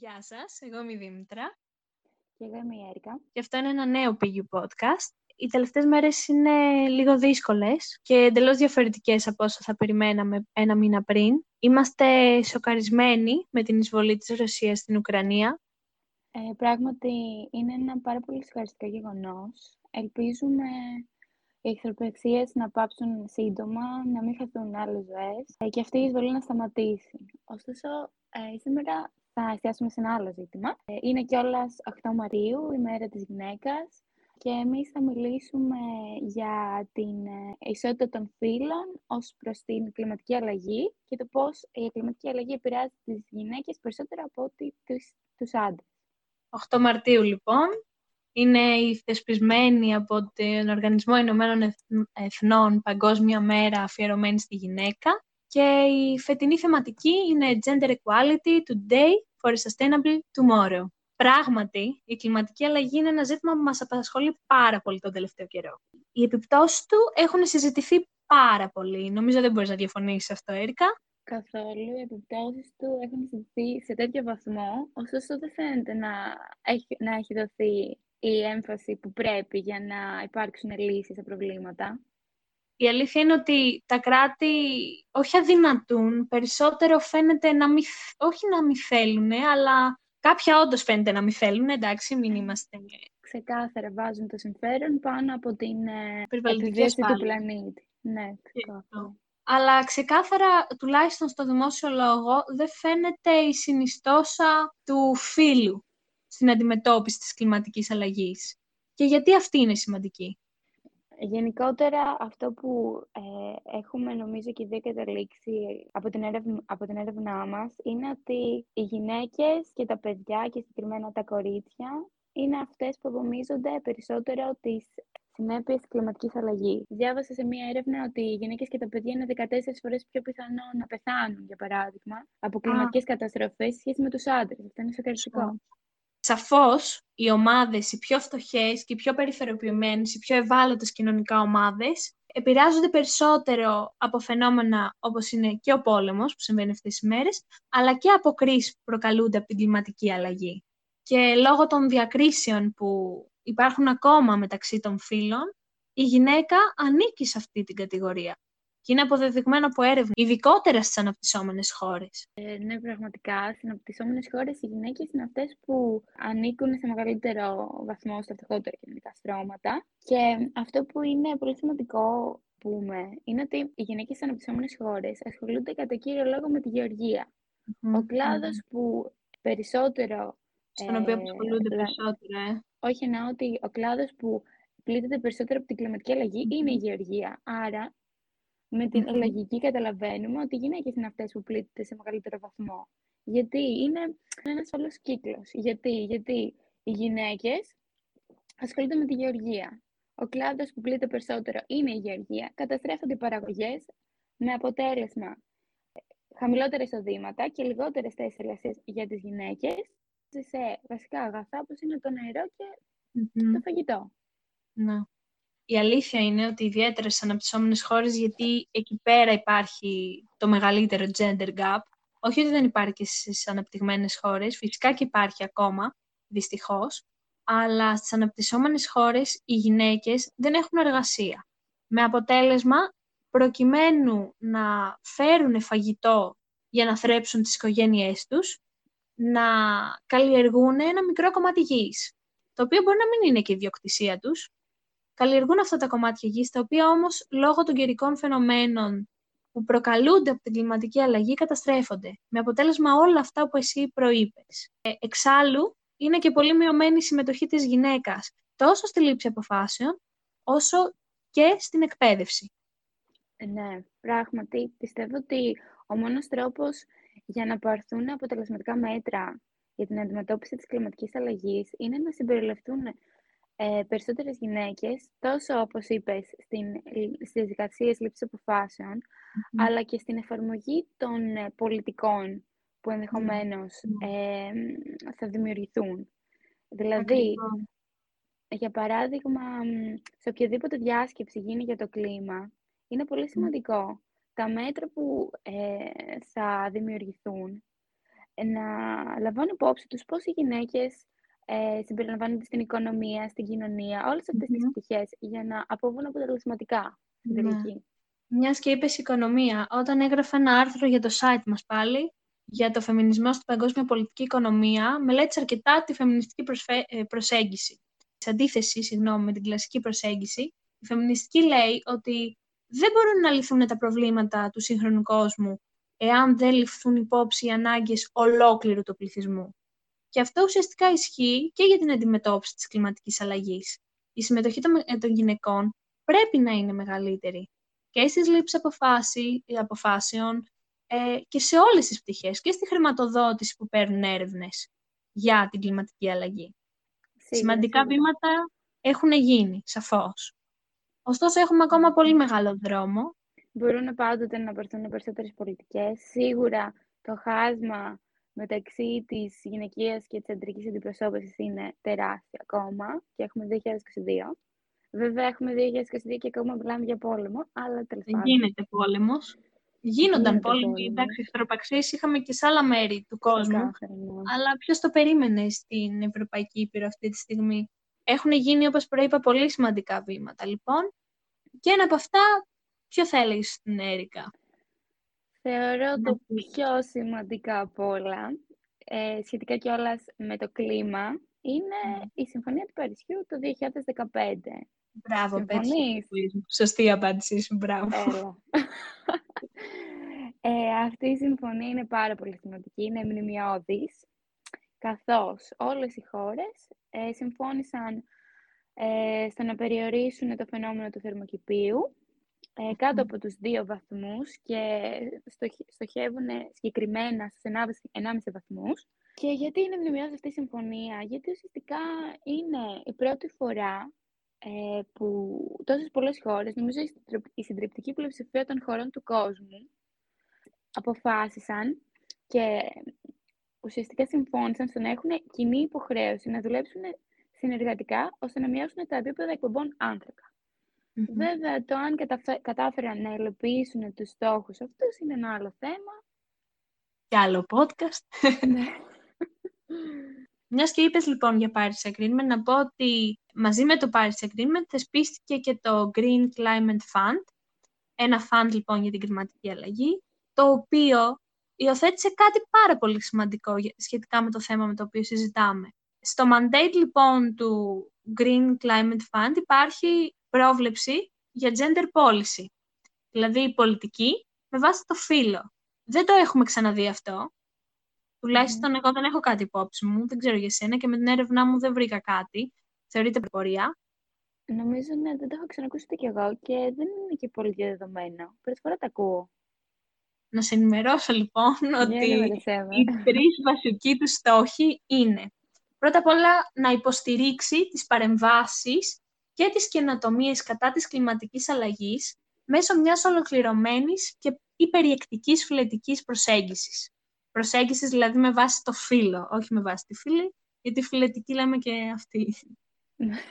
Γεια σας, εγώ είμαι η Δήμητρα. Και εγώ είμαι η Έρικα. Και αυτό είναι ένα νέο PU podcast. Οι τελευταίες μέρες είναι λίγο δύσκολες και εντελώς διαφορετικές από όσο θα περιμέναμε ένα μήνα πριν. Είμαστε σοκαρισμένοι με την εισβολή της Ρωσίας στην Ουκρανία. Ε, πράγματι, είναι ένα πάρα πολύ σοκαριστικό γεγονός. Ελπίζουμε οι εχθροπραξίες να πάψουν σύντομα, να μην χαθούν άλλες ζωές ε, και αυτή η εισβολή να σταματήσει. Ωστόσο, ε, σήμερα θα εστιάσουμε σε ένα άλλο ζήτημα. Ε, είναι κιόλας 8 Μαρτίου, η μέρα της γυναίκας και εμείς θα μιλήσουμε για την ε, ισότητα των φύλων ως προς την κλιματική αλλαγή και το πώς η κλιματική αλλαγή επηρεάζει τις γυναίκες περισσότερο από ότι τους, τους άντρες. 8 Μαρτίου λοιπόν είναι η θεσπισμένη από τον Οργανισμό Ηνωμένων Εθνών Παγκόσμια Μέρα αφιερωμένη στη γυναίκα και η φετινή θεματική είναι Gender Equality Today for a Sustainable Tomorrow. Πράγματι, η κλιματική αλλαγή είναι ένα ζήτημα που μας απασχολεί πάρα πολύ τον τελευταίο καιρό. Οι επιπτώσεις του έχουν συζητηθεί πάρα πολύ. Νομίζω δεν μπορείς να διαφωνήσεις αυτό, Έρικα. Καθόλου. Οι επιπτώσεις του έχουν συζητηθεί σε τέτοιο βαθμό, ωστόσο δεν φαίνεται να έχει, να έχει δοθεί η έμφαση που πρέπει για να υπάρξουν λύσεις σε προβλήματα. Η αλήθεια είναι ότι τα κράτη όχι αδυνατούν, περισσότερο φαίνεται να μην, όχι να μην θέλουν, αλλά κάποια όντως φαίνεται να μην θέλουν, εντάξει, μην ναι. είμαστε... Ξεκάθαρα βάζουν το συμφέρον πάνω από την ε, επιβίωση του πλανήτη. Ναι, ξεκάθαρα. Αλλά ξεκάθαρα, τουλάχιστον στο δημόσιο λόγο, δεν φαίνεται η συνιστόσα του φίλου στην αντιμετώπιση της κλιματικής αλλαγής. Και γιατί αυτή είναι σημαντική; Γενικότερα αυτό που ε, έχουμε νομίζω και δύο καταλήξει από την, έρευνα, από την έρευνά μας είναι ότι οι γυναίκες και τα παιδιά και συγκεκριμένα τα κορίτσια είναι αυτές που απομίζονται περισσότερο τις συνέπειες κλιματικής αλλαγής. Διάβασα σε μία έρευνα ότι οι γυναίκες και τα παιδιά είναι 14 φορές πιο πιθανό να πεθάνουν, για παράδειγμα, από κλιματικές καταστροφές σχέση με τους άντρες. Αυτό είναι σοκαριστικό. Σαφώς, οι ομάδες, οι πιο φτωχές και οι πιο περιθωριοποιημένες, οι πιο ευάλωτες κοινωνικά ομάδες, επηρεάζονται περισσότερο από φαινόμενα όπως είναι και ο πόλεμος που συμβαίνει αυτές τις μέρες, αλλά και από κρίσεις που προκαλούνται από την κλιματική αλλαγή. Και λόγω των διακρίσεων που υπάρχουν ακόμα μεταξύ των φύλων, η γυναίκα ανήκει σε αυτή την κατηγορία και είναι αποδεδειγμένο από έρευνα, ειδικότερα στις αναπτυσσόμενες χώρες. Ε, ναι, πραγματικά. Στις αναπτυσσόμενες χώρες οι γυναίκες είναι αυτές που ανήκουν σε μεγαλύτερο βαθμό στα φτωχότερα κοινωνικά στρώματα. Και αυτό που είναι πολύ σημαντικό πούμε είναι ότι οι γυναίκες στις αναπτυσσόμενες χώρες ασχολούνται κατά κύριο λόγο με τη γεωργία. Ο κλάδος που περισσότερο. Στον οποίο ε, ασχολούνται περισσότερο, ε. Όχι, εννοώ ότι ο κλάδος που πλήττεται περισσότερο από την κλιματική είναι η γεωργία. Άρα με την λογική καταλαβαίνουμε ότι οι γυναίκες είναι αυτές που πλήττονται σε μεγαλύτερο βαθμό. Γιατί είναι ένας όλος κύκλος. Γιατί, γιατί οι γυναίκες ασχολούνται με τη γεωργία. Ο κλάδος που πλήττεται περισσότερο είναι η γεωργία. Καταστρέφονται οι παραγωγές με αποτέλεσμα χαμηλότερα εισοδήματα και λιγότερες θέσεις εργασίας για τις γυναίκες σε βασικά αγαθά όπως είναι το νερό και το φαγητό. Ναι. Η αλήθεια είναι ότι ιδιαίτερα στις αναπτυσσόμενες χώρες, γιατί εκεί πέρα υπάρχει το μεγαλύτερο gender gap, όχι ότι δεν υπάρχει και στις αναπτυγμένες χώρες, φυσικά και υπάρχει ακόμα, δυστυχώς, αλλά στις αναπτυσσόμενες χώρες οι γυναίκες δεν έχουν εργασία. Με αποτέλεσμα, προκειμένου να φέρουν φαγητό για να θρέψουν τις οικογένειές τους, να καλλιεργούν ένα μικρό κομμάτι γης, το οποίο μπορεί να μην είναι και η ιδιοκτησία τους, καλλιεργούν αυτά τα κομμάτια γης, τα οποία όμως λόγω των καιρικών φαινομένων που προκαλούνται από την κλιματική αλλαγή καταστρέφονται. Με αποτέλεσμα όλα αυτά που εσύ προείπες. Ε, εξάλλου, είναι και πολύ μειωμένη η συμμετοχή της γυναίκας, τόσο στη λήψη αποφάσεων, όσο και στην εκπαίδευση. Ε, ναι, πράγματι. Πιστεύω ότι ο μόνος τρόπος για να πάρθουν αποτελεσματικά μέτρα για την αντιμετώπιση της κλιματικής αλλαγής είναι να συμπεριληφθούν ε, περισσότερες γυναίκες, τόσο όπως είπες στην, στις διαδικασίες λήψης αλλά και στην εφαρμογή των ε, πολιτικών που ενδεχομένως ε, θα δημιουργηθούν. Δηλαδή, για παράδειγμα, σε οποιαδήποτε διάσκεψη γίνει για το κλίμα, είναι πολύ σημαντικό τα μέτρα που ε, θα δημιουργηθούν να λαμβάνουν υπόψη τους πώς οι γυναίκες ε, συμπεριλαμβάνονται στην οικονομία, στην κοινωνία, όλες αυτές τις πτυχές για να αποβούν αποτελεσματικά στην Ναι. τελική. Μιας και είπες οικονομία, όταν έγραφα ένα άρθρο για το site μας πάλι, για το φεμινισμό στην παγκόσμια πολιτική οικονομία, μελέτησα αρκετά τη φεμινιστική προσφέ- ε, προσέγγιση. Σε αντίθεσης, συγγνώμη, με την κλασική προσέγγιση, η φεμινιστική λέει ότι δεν μπορούν να λυθούν τα προβλήματα του σύγχρονου κόσμου εάν δεν ληφθούν υπόψη οι ανάγκες ολόκληρου του πληθυσμού. Και αυτό ουσιαστικά ισχύει και για την αντιμετώπιση της κλιματικής αλλαγής. Η συμμετοχή των, ε, των γυναικών πρέπει να είναι μεγαλύτερη και στις λήψεις αποφάση, αποφάσεων ε, και σε όλες τις πτυχές και στη χρηματοδότηση που παίρνουν έρευνες για την κλιματική αλλαγή. Σίγουρα, Σημαντικά σίγουρα. βήματα έχουν γίνει, σαφώς. Ωστόσο, έχουμε ακόμα πολύ μεγάλο δρόμο. Μπορούν πάντοτε να πάρθουν περισσότερες πολιτικές. Σίγουρα το χάσμα μεταξύ της γυναικείας και της αντρικής αντιπροσώπησης είναι τεράστιο ακόμα και έχουμε 2022. Βέβαια έχουμε 2022 και ακόμα μιλάμε για πόλεμο, αλλά τέλος Δεν πάντων. γίνεται πόλεμος. Γίνονταν Γίνεται πόλεμοι, πόλεμος. εντάξει, εχθροπαξίες είχαμε και σε άλλα μέρη του κόσμου. Ξεκάθαρα, ναι. Αλλά ποιος το περίμενε στην Ευρωπαϊκή Ήπειρο αυτή τη στιγμή; Έχουν γίνει, όπως προείπα, πολύ σημαντικά βήματα, λοιπόν. Και ένα από αυτά, ποιο θα έλεγες στην Έρικα; Θεωρώ Να το πεις. πιο σημαντικά από όλα, ε, σχετικά κιόλας με το κλίμα, είναι η Συμφωνία του Παρισιού το 2015. Μπράβο, πέτυχε. Συμφωνείς; Σωστή απάντησή σου, μπράβο. Έλα. ε, αυτή η συμφωνία είναι πάρα πολύ σημαντική, είναι μνημειώδης, καθώς όλες οι χώρες ε, συμφώνησαν ε, στο να περιορίσουν το φαινόμενο του θερμοκηπίου ε, κάτω από τους δύο βαθμούς και στοχ- στοχεύουν συγκεκριμένα στους 1,5 βαθμούς. Και γιατί είναι μνημειώδης αυτή η συμφωνία, γιατί ουσιαστικά είναι η πρώτη φορά ε, που τόσες πολλές χώρες, νομίζω η συντριπ- η συντριπτική πλειοψηφία των χωρών του κόσμου, αποφάσισαν και ουσιαστικά συμφώνησαν στο να έχουν κοινή υποχρέωση να δουλέψουν συνεργατικά ώστε να μειώσουν τα επίπεδα εκπομπών άνθρακα. Μμμ. Βέβαια, το αν καταφε- κατάφεραν να υλοποιήσουν τους στόχους αυτούς είναι ένα άλλο θέμα. Και άλλο podcast. Ναι. Μιας και είπες λοιπόν για Paris Agreement, να πω ότι μαζί με το Paris Agreement θεσπίστηκε και το Green Climate Fund, ένα fund λοιπόν για την κλιματική αλλαγή, το οποίο υιοθέτησε κάτι πάρα πολύ σημαντικό για- σχετικά με το θέμα με το οποίο συζητάμε. Στο mandate λοιπόν του Green Climate Fund υπάρχει πρόβλεψη για gender policy, δηλαδή η πολιτική με βάση το φύλλο. Δεν το έχουμε ξαναδεί αυτό. Τουλάχιστον εγώ δεν έχω κάτι υπόψη μου, δεν ξέρω για σένα και με την έρευνά μου δεν βρήκα κάτι. Θεωρείται προπορία. Νομίζω ναι, δεν το έχω ξανακούσει ούτε κι εγώ και δεν είναι και πολύ διαδεδομένο. Πρώτη φορά τα ακούω. Να σε ενημερώσω λοιπόν Για να με ότι τα σέβα. οι τρεις βασικοί τους στόχοι είναι πρώτα απ' όλα να υποστηρίξει τις παρεμβάσεις και τις καινοτομίες κατά της κλιματικής αλλαγής μέσω μιας ολοκληρωμένης και υπεριεκτικής φιλετικής προσέγγισης. Προσέγγισης δηλαδή με βάση το φύλλο, όχι με βάση τη φύλλη, γιατί φιλετική λέμε και αυτή.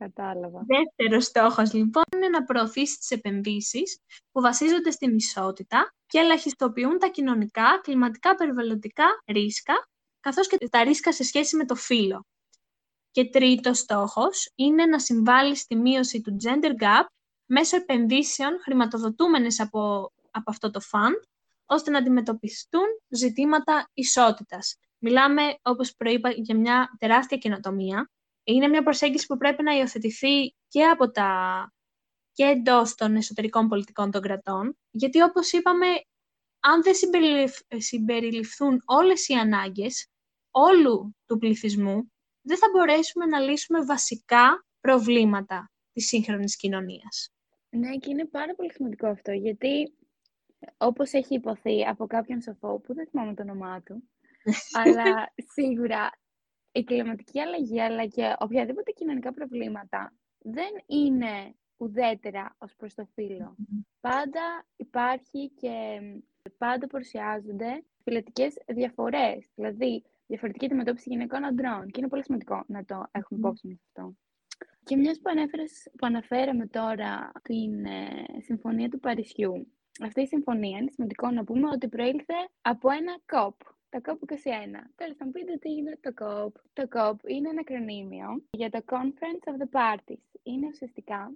Κατάλαβα. Δεύτερος στόχος λοιπόν είναι να προωθήσει τις επενδύσεις που βασίζονται στην ισότητα και ελαχιστοποιούν τα κοινωνικά, κλιματικά, περιβαλλοντικά ρίσκα, καθώς και τα ρίσκα σε σχέση με το φύλλο. Και τρίτος στόχος είναι να συμβάλλεις στη μείωση του gender gap μέσω επενδύσεων χρηματοδοτούμενες από, από αυτό το fund, ώστε να αντιμετωπιστούν ζητήματα ισότητας. Μιλάμε, όπως προείπα, για μια τεράστια καινοτομία, είναι μια προσέγγιση που πρέπει να υιοθετηθεί και από τα και εντός των εσωτερικών πολιτικών των κρατών, γιατί όπως είπαμε, αν δεν συμπεριληφ- συμπεριληφθούν όλες οι ανάγκες όλου του πληθυσμού, δεν θα μπορέσουμε να λύσουμε βασικά προβλήματα της σύγχρονης κοινωνίας. Ναι, και είναι πάρα πολύ σημαντικό αυτό, γιατί όπως έχει υποθεί από κάποιον σοφό, που δεν θυμάμαι το όνομά του, αλλά σίγουρα η κλιματική αλλαγή, αλλά και οποιαδήποτε κοινωνικά προβλήματα, δεν είναι ουδέτερα ως προς το φύλλο. Πάντα υπάρχει και πάντα παρουσιάζονται φυλετικές διαφορές, δηλαδή διαφορετική αντιμετώπιση γυναικών αντρών. Και είναι πολύ σημαντικό να το έχουμε υπόψη μας αυτό. Και μιας που, ανέφερες, που αναφέραμε τώρα την ε, Συμφωνία του Παρισιού, αυτή η συμφωνία είναι σημαντικό να πούμε ότι προήλθε από ένα COP, το COP21. Τώρα θα μου πείτε τι είναι το COP. Το COP είναι ένα ακρονίμιο για το Conference of the Parties. Είναι ουσιαστικά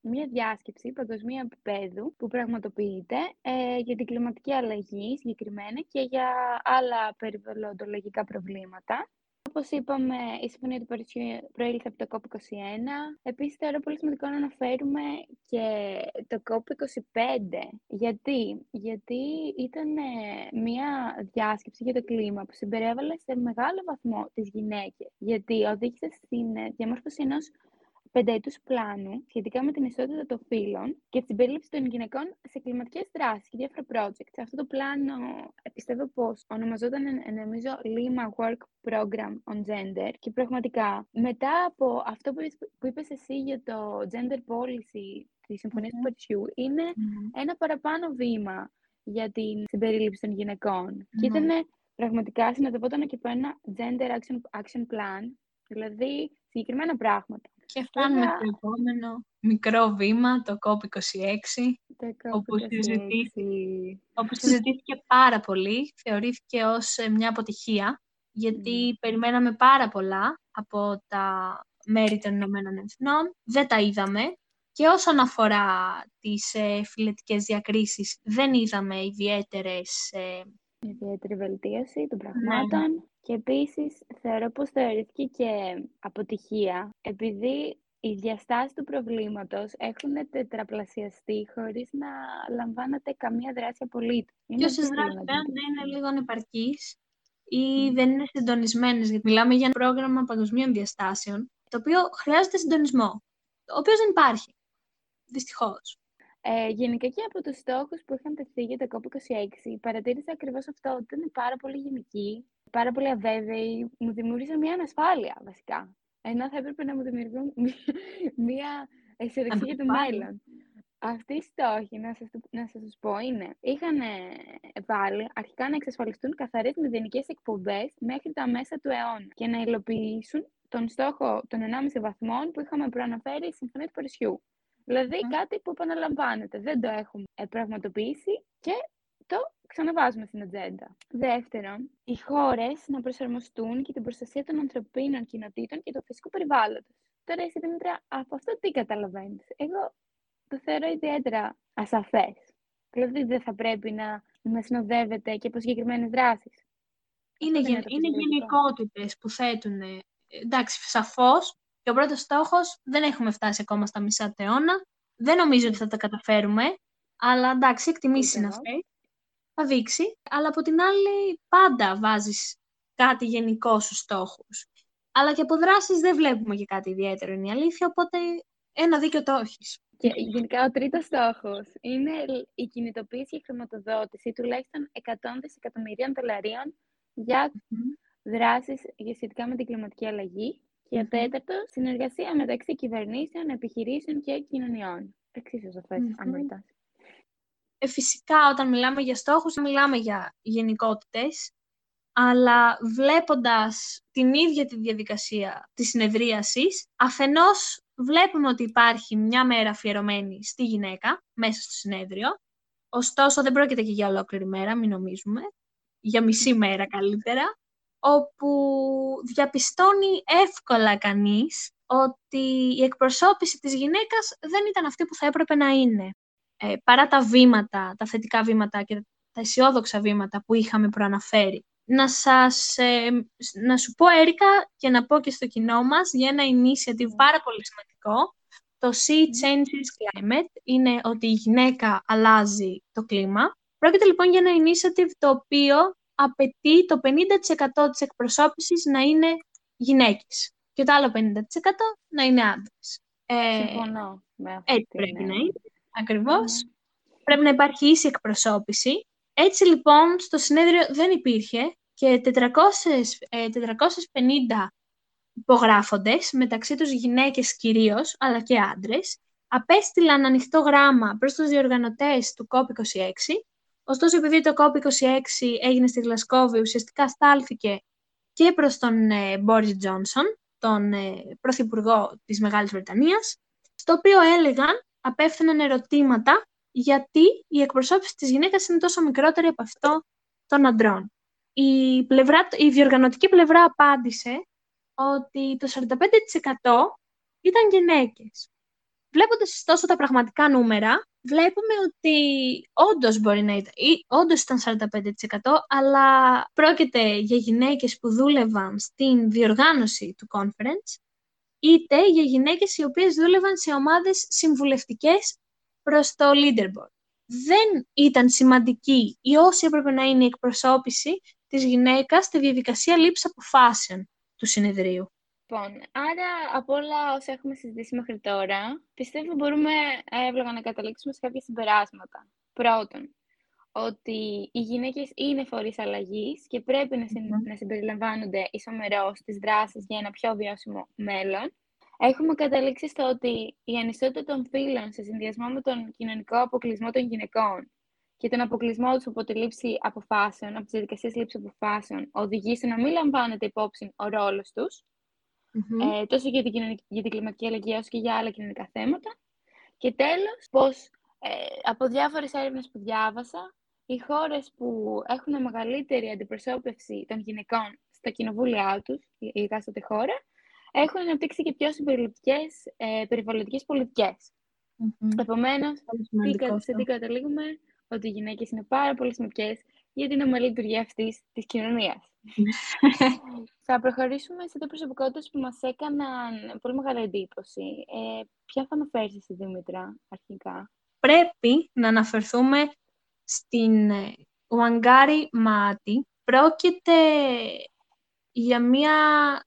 μια διάσκεψη παγκοσμίου επίπεδου που πραγματοποιείται ε, για την κλιματική αλλαγή συγκεκριμένα και για άλλα περιβαλλοντολογικά προβλήματα. Όπως είπαμε, η Συμφωνία του Παρισιού προήλθε από το COP21. Επίσης, θεωρώ πολύ σημαντικό να αναφέρουμε και το COP25. Γιατί, Γιατί ήταν ε, μια διάσκεψη για το κλίμα που συμπεριέβαλε σε μεγάλο βαθμό τις γυναίκες. Γιατί οδήγησε στην ε, διαμόρφωση ενός πενταετούς πλάνου σχετικά με την ισότητα των φύλων και την περίληψη των γυναικών σε κλιματικές δράσεις και διάφορα projects. Αυτό το πλάνο πιστεύω πως ονομαζόταν, νομίζω, Lima Work Program on Gender και πραγματικά μετά από αυτό που, που είπες εσύ για το gender policy της Συμφωνίας mm-hmm. του Παρισιού είναι ένα παραπάνω βήμα για την συμπερίληψη των γυναικών. Και ήταν πραγματικά συνοδευόταν και από ένα gender action, action plan, δηλαδή συγκεκριμένα πράγματα. Και φτάνουμε στο επόμενο μικρό βήμα, το COP26, όπου, συζητήθηκε, όπου συζητήθηκε πάρα πολύ. Θεωρήθηκε ως ε, μια αποτυχία, γιατί περιμέναμε πάρα πολλά από τα μέρη των Ηνωμένων Εθνών. Δεν τα είδαμε. Και όσον αφορά τις ε, φιλετικές διακρίσεις, δεν είδαμε ιδιαίτερες... Ε... Ιδιαίτερη βελτίωση των ναι. Πραγμάτων. Και επίσης θεωρώ πως θεωρήθηκε και αποτυχία, επειδή οι διαστάσεις του προβλήματος έχουν τετραπλασιαστεί χωρίς να λαμβάνεται καμία δράση απολύτως. Και όσες δράσεις δεν είναι λίγο ανεπαρκείς ή δεν είναι συντονισμένες, γιατί μιλάμε για ένα πρόγραμμα παγκοσμίων διαστάσεων, το οποίο χρειάζεται συντονισμό, ο οποίος δεν υπάρχει, δυστυχώς. Ε, γενικά και από τους στόχους που είχαν τεθεί για το COP26, παρατήρησα ακριβώς αυτό, ότι ήταν πάρα πολύ γενική πάρα πολύ αβέβαιοι, μου δημιούργησαν μια ανασφάλεια βασικά. Ενώ θα έπρεπε να μου δημιουργούν μια αισιοδοξία για το μέλλον. Αυτοί οι στόχοι, να σας, να σας πω, είναι, είχαν βάλει αρχικά να εξασφαλιστούν καθαρές μηδενικές εκπομπές μέχρι τα μέσα του αιώνα και να υλοποιήσουν τον στόχο των 1,5 βαθμών που είχαμε προαναφέρει η Συμφωνία του Παρισιού. Δηλαδή κάτι που επαναλαμβάνεται, δεν το έχουμε πραγματοποιήσει και το ξαναβάζουμε στην ατζέντα. Δεύτερον, οι χώρες να προσαρμοστούν και την προστασία των ανθρωπίνων κοινοτήτων και του φυσικού περιβάλλοντος. Τώρα, εσύ Δημήτρια, από αυτό τι καταλαβαίνεις; Εγώ το θεωρώ ιδιαίτερα ασαφές. Δηλαδή, δεν θα πρέπει να, να συνοδεύεται και από συγκεκριμένες δράσεις. Είναι, γεν, είναι γενικότητες που θέτουν. Ε, εντάξει, σαφώς και ο πρώτος στόχος δεν έχουμε φτάσει ακόμα στα μισά τεώνα. Δεν νομίζω ότι θα τα καταφέρουμε. Αλλά εντάξει, εκτιμήσεις είναι αυτές θα δείξει, αλλά από την άλλη πάντα βάζεις κάτι γενικό στους στόχους. Αλλά και από δράσεις δεν βλέπουμε και κάτι ιδιαίτερο, είναι η αλήθεια, οπότε ένα δίκιο το έχεις. Και γενικά ο τρίτος στόχος είναι η κινητοποίηση και χρηματοδότηση τουλάχιστον 100 δισεκατομμυρίων δολαρίων για δράσεις σχετικά με την κλιματική αλλαγή. Και ο τέταρτο, συνεργασία μεταξύ κυβερνήσεων, επιχειρήσεων και κοινωνιών. Εξίσου σαφές, αν ε, φυσικά όταν μιλάμε για στόχους, μιλάμε για γενικότητες, αλλά βλέποντας την ίδια τη διαδικασία της συνεδρίασης, αφενός βλέπουμε ότι υπάρχει μια μέρα αφιερωμένη στη γυναίκα μέσα στο συνέδριο, ωστόσο δεν πρόκειται και για ολόκληρη μέρα, μην νομίζουμε, για μισή μέρα καλύτερα, όπου διαπιστώνει εύκολα κανείς ότι η εκπροσώπηση της γυναίκας δεν ήταν αυτή που θα έπρεπε να είναι ε, παρά τα βήματα, τα θετικά βήματα και τα αισιόδοξα βήματα που είχαμε προαναφέρει. Να, σας, ε, να σου πω, Έρικα, και να πω και στο κοινό μας για ένα initiative πάρα πολύ σημαντικό. Το Sea Changes Climate είναι ότι η γυναίκα αλλάζει το κλίμα. Πρόκειται λοιπόν για ένα initiative το οποίο απαιτεί το 50% της εκπροσώπησης να είναι γυναίκες και το άλλο 50% να είναι άντρες. Ε, Συμφωνώ με αυτό. Έτσι πρέπει να είναι. Ακριβώς. Πρέπει να υπάρχει ίση εκπροσώπηση. Έτσι λοιπόν στο συνέδριο δεν υπήρχε και 400, 450 ε, υπογράφοντες, μεταξύ τους γυναίκες κυρίως, αλλά και άντρες, απέστειλαν ανοιχτό γράμμα προς τους διοργανωτές του COP26. Ωστόσο, επειδή το COP26 έγινε στη Γλασκόβη, ουσιαστικά στάλθηκε και προς τον ε, Μπόρις Τζόνσον, τον ε, Πρωθυπουργό της Μεγάλης Βρετανίας, στο οποίο έλεγαν απέφθηναν ερωτήματα γιατί η εκπροσώπηση της γυναίκας είναι τόσο μικρότερη από αυτό των αντρών. η, πλευρά, η διοργανωτική πλευρά απάντησε ότι το 45% ήταν γυναίκες. Βλέποντας ωστόσο τα πραγματικά νούμερα, βλέπουμε ότι όντως μπορεί να ήταν, ή, όντως ήταν 45%, αλλά πρόκειται για γυναίκες που δούλευαν στην διοργάνωση του conference, είτε για γυναίκες οι οποίες δούλευαν σε ομάδες συμβουλευτικές προς το leaderboard. Δεν ήταν σημαντική ή όσοι έπρεπε να είναι η εκπροσώπηση της γυναίκας στη διαδικασία λήψης αποφάσεων του συνεδρίου. Λοιπόν, άρα από όλα όσα έχουμε συζητήσει μέχρι τώρα, πιστεύω μπορούμε εύλογα να καταλήξουμε σε κάποια συμπεράσματα. Πρώτον, ότι οι γυναίκες είναι φορείς αλλαγής και πρέπει να, να συμπεριλαμβάνονται ισομερώς στις δράσεις για ένα πιο βιώσιμο μέλλον. Έχουμε καταλήξει στο ότι η ανισότητα των φύλων σε συνδυασμό με τον κοινωνικό αποκλεισμό των γυναικών και τον αποκλεισμό τους από τη λήψη αποφάσεων, από τις διαδικασίες λήψης αποφάσεων, οδηγεί στο να μην λαμβάνεται υπόψη ο ρόλος τους, ε, τόσο για την, κοινωνική, για την κλιματική αλλαγή όσο και για άλλα κοινωνικά θέματα. Και τέλος, πως ε, από διάφορες έρευνες που διάβασα, οι χώρες που έχουν μεγαλύτερη αντιπροσώπευση των γυναικών στα κοινοβούλια τους, η εκάστοτε χώρα, έχουν αναπτύξει και πιο συμπεριληπτικές ε, περιβαλλοντικές πολιτικές. Mm-hmm. Επομένως, σε τι καταλήγουμε, ότι οι γυναίκες είναι πάρα πολύ σημαντικές για την ομαλή λειτουργία αυτής της κοινωνίας. θα προχωρήσουμε σε δύο προσωπικότητες που μας έκαναν πολύ μεγάλη εντύπωση. Ε, ποια θα αναφέρεις εσύ, Δήμητρα, αρχικά; Πρέπει να αναφερθούμε στην Ουαγκάρι Μάτι. Πρόκειται για μια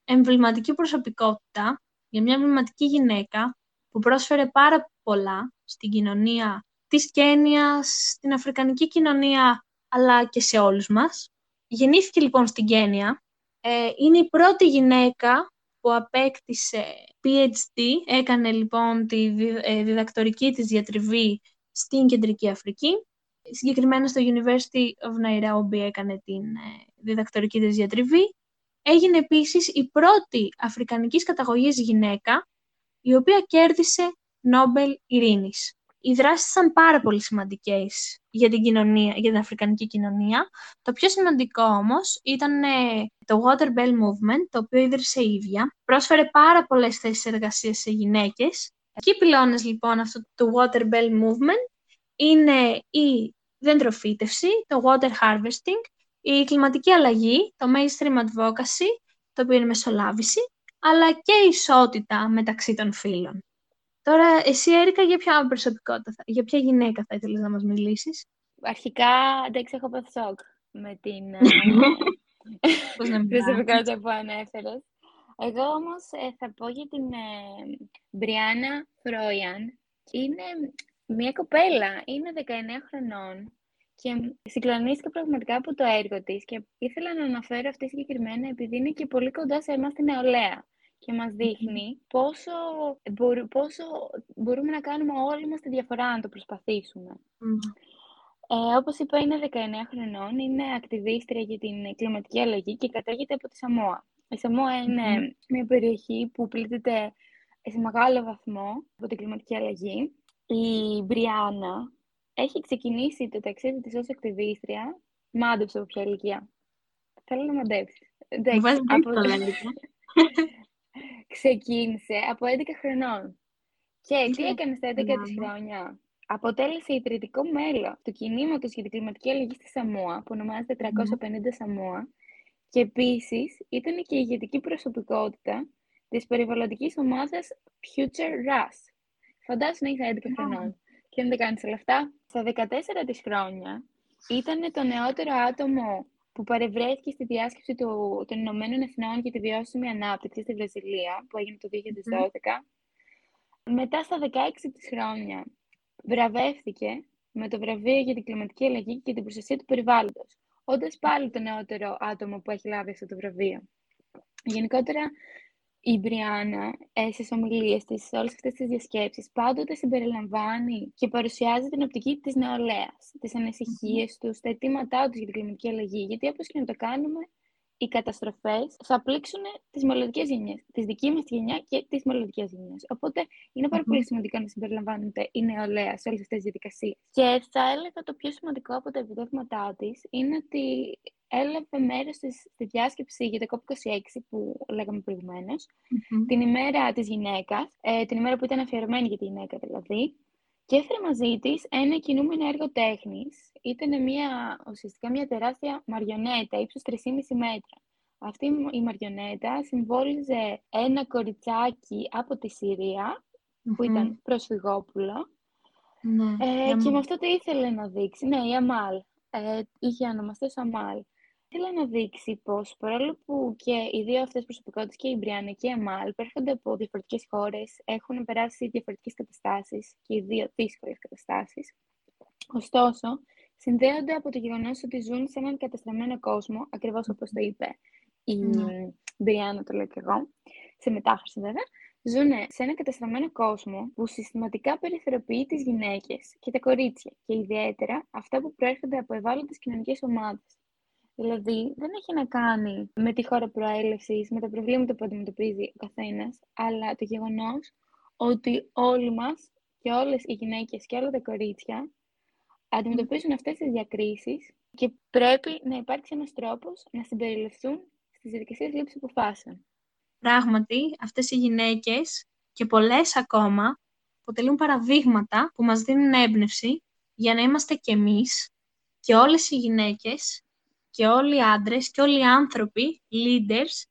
εμβληματική προσωπικότητα, για μια εμβληματική γυναίκα που πρόσφερε πάρα πολλά στην κοινωνία της Κένιας, στην αφρικανική κοινωνία, αλλά και σε όλους μας. Γεννήθηκε λοιπόν στην Κένια. Ε, είναι η πρώτη γυναίκα που απέκτησε PhD, έκανε λοιπόν τη ε, διδακτορική της διατριβή στην Κεντρική Αφρική. Συγκεκριμένα στο University of Nairobi έκανε την ε, διδακτορική της διατριβή. Έγινε επίσης η πρώτη αφρικανικής καταγωγής γυναίκα, η οποία κέρδισε Νόμπελ Ειρήνης οι δράσεις ήταν πάρα πολύ σημαντικές για την κοινωνία, για την αφρικανική κοινωνία. Το πιο σημαντικό όμως ήταν ε, το Water Bell Movement, το οποίο ίδρυσε η ίδια. Πρόσφερε πάρα πολλές θέσεις εργασίας σε γυναίκες. Οι πυλώνες λοιπόν αυτού του Water Bell Movement είναι η δεντροφύτευση, το water harvesting, η κλιματική αλλαγή, το mainstream advocacy, το οποίο είναι μεσολάβηση, αλλά και η ισότητα μεταξύ των φύλων. Τώρα, εσύ, Έρικα, για ποια προσωπικότητα, για ποια γυναίκα θα ήθελες να μας μιλήσεις; Αρχικά, εντάξει, έχω πάθει σοκ με την ε, προσωπικότητα που ανέφερες. Εγώ όμως ε, θα πω για την ε, Μπριάννα Φρόιαν. Είναι μια κοπέλα, είναι 19 χρονών και συγκλονίστηκα πραγματικά από το έργο της και ήθελα να αναφέρω αυτή συγκεκριμένα επειδή είναι και πολύ κοντά σε εμάς την νεολαία και μας δείχνει πόσο, πόσο μπορούμε να κάνουμε όλοι μας τη διαφορά αν το προσπαθήσουμε. Ε, όπως είπα, είναι 19 χρονών, είναι ακτιβίστρια για την κλιματική αλλαγή και κατάγεται από τη Σαμόα. Η Σαμόα είναι μια περιοχή που πλήττεται σε μεγάλο βαθμό από την κλιματική αλλαγή. Η Μπριάννα έχει ξεκινήσει το ταξίδι της ως ακτιβίστρια. Μάντεψε από ποια ηλικία. Θέλω να μαντέψεις. από ξεκίνησε από 11 χρονών. Και τι έκανες στα 11 της χρόνια; Αποτέλεσε ιδρυτικό μέλο του κινήματος για την κλιματική αλλαγή στη Σαμόα, που ονομάζεται 350 Σαμόα, και επίσης ήταν και η ηγετική προσωπικότητα της περιβαλλοντικής ομάδας Future Rush. Φαντάσου να είσαι 11 χρονών. Και αν δεν κάνεις όλα αυτά, στα 14 της χρόνια ήταν το νεότερο άτομο που παρευρέθηκε στη διάσκεψη του, των Ηνωμένων Εθνών για τη βιώσιμη ανάπτυξη στη Βραζιλία, που έγινε το 2012. Μετά στα 16 της χρόνια βραβεύθηκε με το βραβείο για την κλιματική αλλαγή και την προστασία του περιβάλλοντος, όντας πάλι το νεότερο άτομο που έχει λάβει αυτό το βραβείο. Γενικότερα, η Μπριάννα ε, στις ομιλίες της, σε όλες αυτές τις διασκέψεις, πάντοτε συμπεριλαμβάνει και παρουσιάζει την οπτική της νεολαίας, τις ανησυχίες mm-hmm. τους, τα αιτήματά τους για την κλιματική αλλαγή. Γιατί όπως και να το κάνουμε, οι καταστροφές θα πλήξουν τις μελλοντικές γενιές, τη δική μας γενιά και τις μελλοντικές γενιές. Οπότε είναι πάρα πολύ σημαντικό να συμπεριλαμβάνεται η νεολαία σε όλες αυτές τις διαδικασίες. Και θα έλεγα το πιο σημαντικό από τα επιτεύγματά της είναι ότι έλαβε μέρος στη διάσκεψη για το COP26 που λέγαμε την ημέρα της γυναίκας, ε, την ημέρα που ήταν αφιερωμένη για τη γυναίκα δηλαδή, και έφερε μαζί της ένα κινούμενο έργο τέχνης. Ήταν μια, ουσιαστικά μια τεράστια μαριονέτα, ύψος 3,5 μέτρα. Αυτή η μαριονέτα συμβόλιζε ένα κοριτσάκι από τη συρια που ήταν προσφυγόπουλο. Ναι, ε, και με αυτό το ήθελε να δείξει. Ναι, η Αμάλ. Ε, είχε ονομαστεί ως Αμάλ. Ήθελε να δείξει πως παρόλο που και οι δύο αυτές προσωπικότητες και η Μπριάννα και η Αμάλ έρχονται από διαφορετικές χώρες, έχουν περάσει διαφορετικές καταστάσεις και οι δύο δύσκολες καταστάσεις. Ωστόσο, συνδέονται από το γεγονός ότι ζουν σε έναν καταστραμμένο κόσμο, ακριβώς όπως το είπε η ναι. Μπριάννα, το λέω και εγώ, σε μετάφραση βέβαια, ζουν σε ένα καταστραμμένο κόσμο που συστηματικά περιθωριοποιεί τις γυναίκες και τα κορίτσια και ιδιαίτερα αυτά που προέρχονται από ευάλωτες κοινωνικές ομάδες. Δηλαδή, δεν έχει να κάνει με τη χώρα προέλευσης, με τα προβλήματα που αντιμετωπίζει ο καθένας, αλλά το γεγονός ότι όλοι μας και όλες οι γυναίκες και όλα τα κορίτσια αντιμετωπίζουν αυτές τις διακρίσεις και πρέπει να υπάρξει ένας τρόπος να συμπεριληφθούν στις διαδικασίες λήψης αποφάσεων. Πράγματι, αυτές οι γυναίκες και πολλές ακόμα αποτελούν παραδείγματα που μας δίνουν έμπνευση για να είμαστε κι εμείς και όλες οι γυναίκες και όλοι οι άντρες και όλοι οι άνθρωποι, leaders,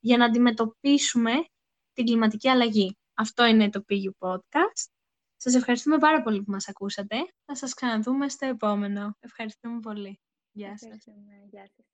για να αντιμετωπίσουμε την κλιματική αλλαγή. Αυτό είναι το PU Podcast. Σας ευχαριστούμε πάρα πολύ που μας ακούσατε. Θα σας ξαναδούμε στο επόμενο. Ευχαριστούμε πολύ. Γεια σας. Γεια σας.